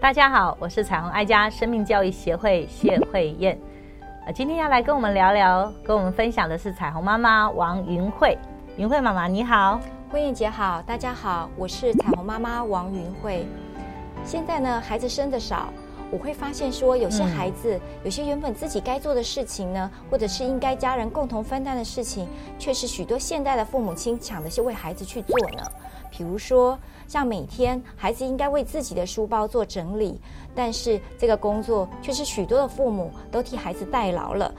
大家好，我是彩虹爱家生命教育协会谢慧燕。呃，今天要来跟我们聊聊，跟我们分享的是彩虹妈妈王云慧。云慧妈妈你好，慧燕姐好，大家好，我是彩虹妈妈王云慧。现在呢，孩子生的少，我会发现说，有些孩子，有些原本自己该做的事情呢，或者是应该家人共同分担的事情，却是许多现代的父母亲抢着去为孩子去做呢。比如说，像每天孩子应该为自己的书包做整理，但是这个工作却是许多的父母都替孩子代劳了。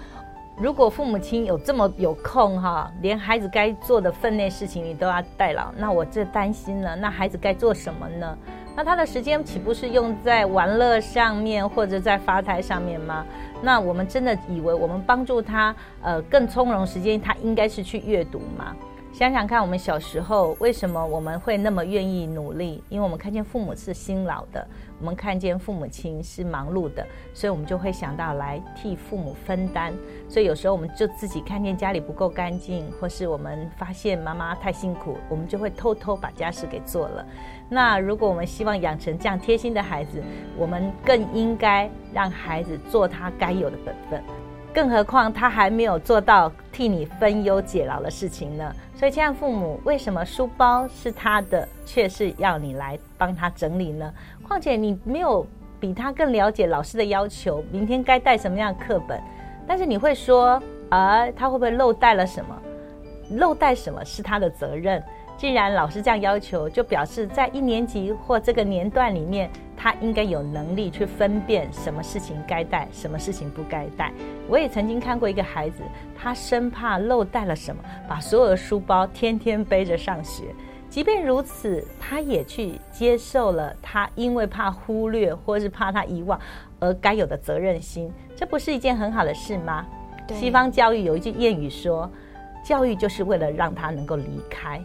如果父母亲有这么有空哈，连孩子该做的分内事情你都要代劳，那我这担心了，那孩子该做什么呢？那他的时间岂不是用在玩乐上面或者在发财上面吗？那我们真的以为我们帮助他呃更从容时间，他应该是去阅读吗？想想看，我们小时候为什么我们会那么愿意努力？因为我们看见父母是辛劳的，我们看见父母亲是忙碌的，所以我们就会想到来替父母分担。所以有时候我们就自己看见家里不够干净，或是我们发现妈妈太辛苦，我们就会偷偷把家事给做了。那如果我们希望养成这样贴心的孩子，我们更应该让孩子做他该有的本分。更何况他还没有做到替你分忧解劳的事情呢。所以，亲爱父母，为什么书包是他的，却是要你来帮他整理呢？况且你没有比他更了解老师的要求，明天该带什么样的课本？但是你会说，啊，他会不会漏带了什么？漏带什么是他的责任？既然老师这样要求，就表示在一年级或这个年段里面，他应该有能力去分辨什么事情该带，什么事情不该带。我也曾经看过一个孩子，他生怕漏带了什么，把所有的书包天天背着上学。即便如此，他也去接受了他因为怕忽略或是怕他遗忘而该有的责任心。这不是一件很好的事吗？西方教育有一句谚语说：“教育就是为了让他能够离开。”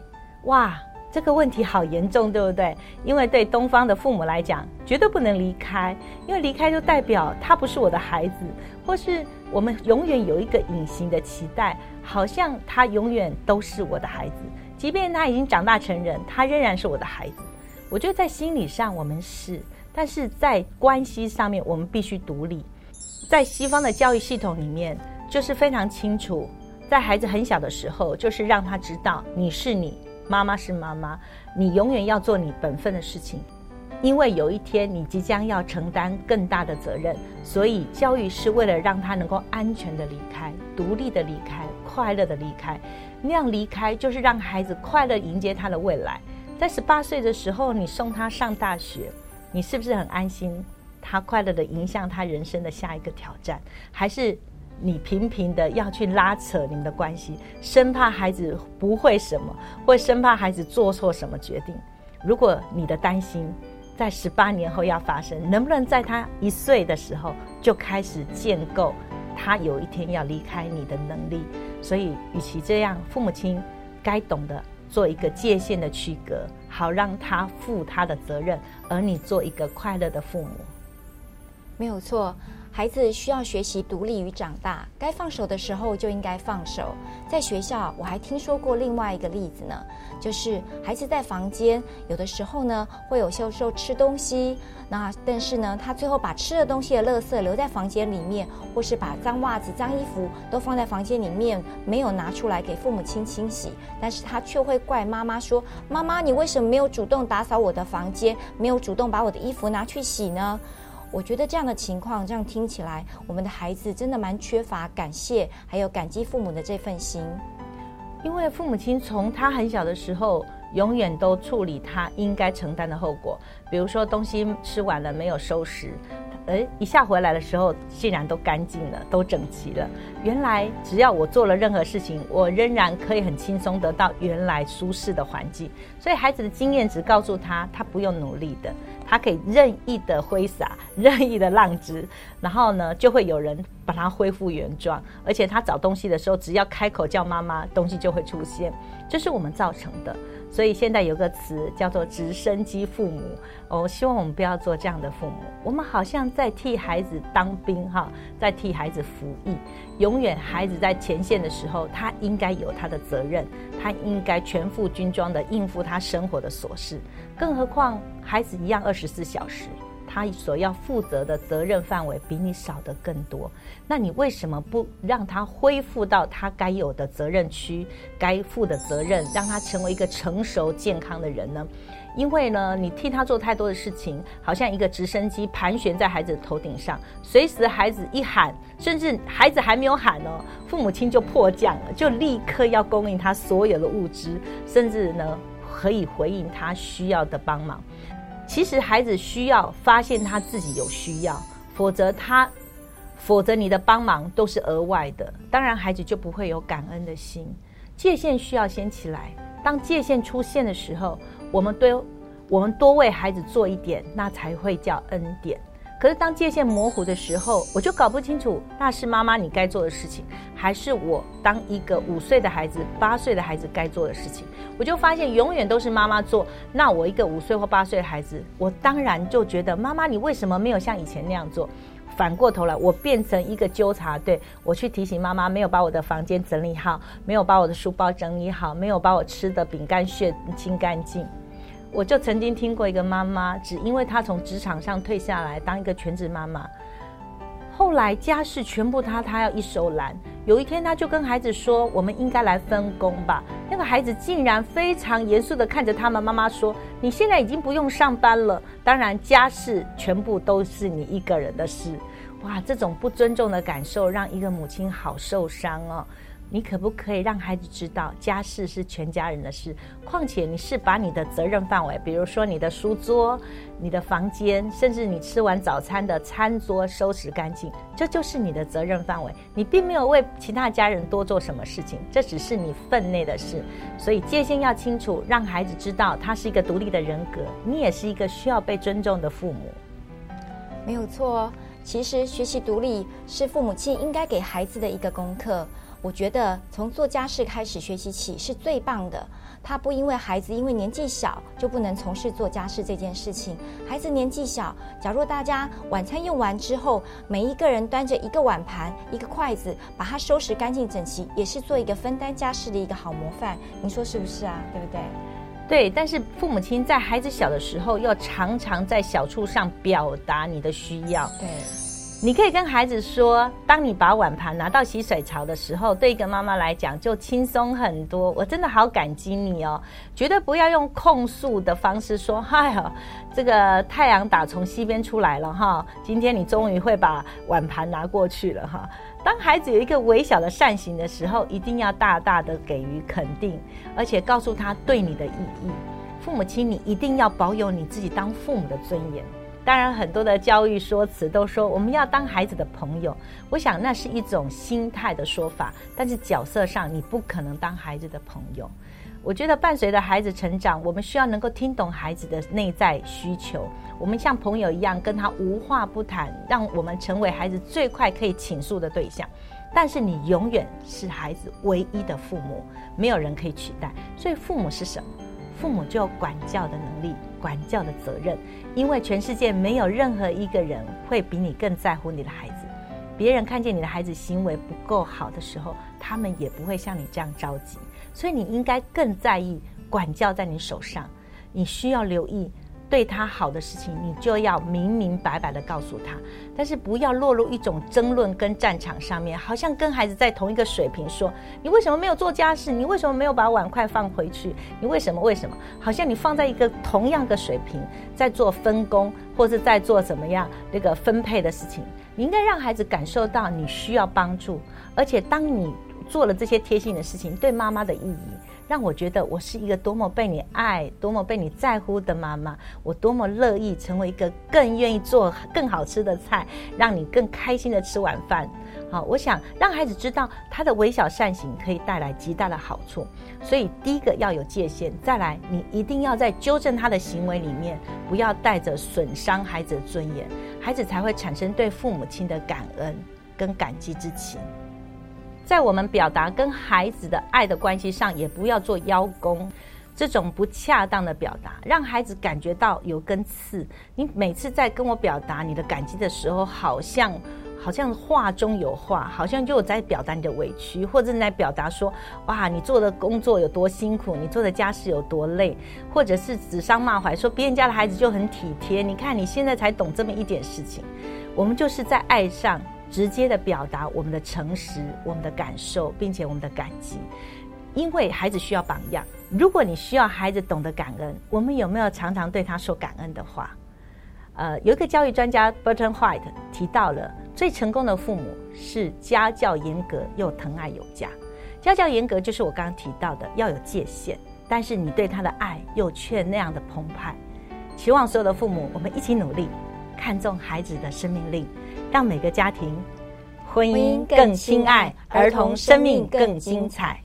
哇，这个问题好严重，对不对？因为对东方的父母来讲，绝对不能离开，因为离开就代表他不是我的孩子，或是我们永远有一个隐形的期待，好像他永远都是我的孩子，即便他已经长大成人，他仍然是我的孩子。我觉得在心理上我们是，但是在关系上面我们必须独立。在西方的教育系统里面，就是非常清楚，在孩子很小的时候，就是让他知道你是你。妈妈是妈妈，你永远要做你本分的事情，因为有一天你即将要承担更大的责任。所以教育是为了让他能够安全的离开、独立的离开、快乐的离开。那样离开就是让孩子快乐迎接他的未来。在十八岁的时候，你送他上大学，你是不是很安心？他快乐的迎向他人生的下一个挑战，还是？你频频的要去拉扯你们的关系，生怕孩子不会什么，或生怕孩子做错什么决定。如果你的担心在十八年后要发生，能不能在他一岁的时候就开始建构他有一天要离开你的能力？所以，与其这样，父母亲该懂得做一个界限的区隔，好让他负他的责任，而你做一个快乐的父母。没有错。孩子需要学习独立与长大，该放手的时候就应该放手。在学校，我还听说过另外一个例子呢，就是孩子在房间，有的时候呢会有些时候吃东西，那但是呢他最后把吃的东西的垃圾留在房间里面，或是把脏袜子、脏衣服都放在房间里面，没有拿出来给父母亲清洗，但是他却会怪妈妈说：“妈妈，你为什么没有主动打扫我的房间，没有主动把我的衣服拿去洗呢？”我觉得这样的情况，这样听起来，我们的孩子真的蛮缺乏感谢，还有感激父母的这份心。因为父母亲从他很小的时候，永远都处理他应该承担的后果，比如说东西吃完了没有收拾。哎，一下回来的时候，竟然都干净了，都整齐了。原来只要我做了任何事情，我仍然可以很轻松得到原来舒适的环境。所以孩子的经验值告诉他，他不用努力的，他可以任意的挥洒，任意的浪掷，然后呢，就会有人把它恢复原状。而且他找东西的时候，只要开口叫妈妈，东西就会出现。这是我们造成的。所以现在有个词叫做“直升机父母”。我希望我们不要做这样的父母。我们好像在替孩子当兵，哈，在替孩子服役。永远孩子在前线的时候，他应该有他的责任，他应该全副军装的应付他生活的琐事。更何况孩子一样二十四小时。他所要负责的责任范围比你少的更多，那你为什么不让他恢复到他该有的责任区、该负的责任，让他成为一个成熟健康的人呢？因为呢，你替他做太多的事情，好像一个直升机盘旋在孩子的头顶上，随时孩子一喊，甚至孩子还没有喊呢，父母亲就迫降了，就立刻要供应他所有的物资，甚至呢可以回应他需要的帮忙。其实孩子需要发现他自己有需要，否则他，否则你的帮忙都是额外的。当然，孩子就不会有感恩的心。界限需要先起来。当界限出现的时候，我们多，我们多为孩子做一点，那才会叫恩典。可是当界限模糊的时候，我就搞不清楚那是妈妈你该做的事情，还是我当一个五岁的孩子、八岁的孩子该做的事情。我就发现永远都是妈妈做。那我一个五岁或八岁的孩子，我当然就觉得妈妈你为什么没有像以前那样做？反过头来，我变成一个纠察队，我去提醒妈妈没有把我的房间整理好，没有把我的书包整理好，没有把我吃的饼干屑清干净。我就曾经听过一个妈妈，只因为她从职场上退下来当一个全职妈妈，后来家事全部她她要一手揽。有一天，她就跟孩子说：“我们应该来分工吧。”那个孩子竟然非常严肃的看着他们妈妈说：“你现在已经不用上班了，当然家事全部都是你一个人的事。”哇，这种不尊重的感受让一个母亲好受伤哦。你可不可以让孩子知道家事是全家人的事？况且你是把你的责任范围，比如说你的书桌、你的房间，甚至你吃完早餐的餐桌收拾干净，这就是你的责任范围。你并没有为其他家人多做什么事情，这只是你分内的事。所以界限要清楚，让孩子知道他是一个独立的人格，你也是一个需要被尊重的父母。没有错，其实学习独立是父母亲应该给孩子的一个功课。我觉得从做家事开始学习起是最棒的。他不因为孩子因为年纪小就不能从事做家事这件事情。孩子年纪小，假如大家晚餐用完之后，每一个人端着一个碗盘、一个筷子，把它收拾干净整齐，也是做一个分担家事的一个好模范。您说是不是啊？对不对？对。但是父母亲在孩子小的时候，要常常在小处上表达你的需要。对。你可以跟孩子说，当你把碗盘拿到洗水槽的时候，对一个妈妈来讲就轻松很多。我真的好感激你哦，绝对不要用控诉的方式说：“嗨呀，这个太阳打从西边出来了哈，今天你终于会把碗盘拿过去了哈。”当孩子有一个微小的善行的时候，一定要大大的给予肯定，而且告诉他对你的意义。父母亲，你一定要保有你自己当父母的尊严。当然，很多的教育说辞都说我们要当孩子的朋友，我想那是一种心态的说法，但是角色上你不可能当孩子的朋友。我觉得伴随着孩子成长，我们需要能够听懂孩子的内在需求，我们像朋友一样跟他无话不谈，让我们成为孩子最快可以倾诉的对象。但是你永远是孩子唯一的父母，没有人可以取代。所以父母是什么？父母就有管教的能力。管教的责任，因为全世界没有任何一个人会比你更在乎你的孩子。别人看见你的孩子行为不够好的时候，他们也不会像你这样着急。所以你应该更在意管教在你手上，你需要留意。对他好的事情，你就要明明白白的告诉他，但是不要落入一种争论跟战场上面，好像跟孩子在同一个水平说，你为什么没有做家事？你为什么没有把碗筷放回去？你为什么？为什么？好像你放在一个同样的水平，在做分工，或者在做怎么样那个分配的事情？你应该让孩子感受到你需要帮助，而且当你做了这些贴心的事情，对妈妈的意义。让我觉得我是一个多么被你爱、多么被你在乎的妈妈。我多么乐意成为一个更愿意做更好吃的菜，让你更开心的吃晚饭。好，我想让孩子知道他的微小善行可以带来极大的好处。所以第一个要有界限，再来你一定要在纠正他的行为里面，不要带着损伤孩子的尊严，孩子才会产生对父母亲的感恩跟感激之情。在我们表达跟孩子的爱的关系上，也不要做邀功。这种不恰当的表达，让孩子感觉到有根刺。你每次在跟我表达你的感激的时候，好像好像话中有话，好像就在表达你的委屈，或者你在表达说，哇，你做的工作有多辛苦，你做的家事有多累，或者是指桑骂槐，说别人家的孩子就很体贴，你看你现在才懂这么一点事情。我们就是在爱上直接的表达我们的诚实、我们的感受，并且我们的感激。因为孩子需要榜样。如果你需要孩子懂得感恩，我们有没有常常对他说感恩的话？呃，有一个教育专家 Burton White 提到了，最成功的父母是家教严格又疼爱有加。家教严格就是我刚刚提到的要有界限，但是你对他的爱又却那样的澎湃。期望所有的父母，我们一起努力，看重孩子的生命力，让每个家庭婚姻更亲爱，儿童生命更精彩。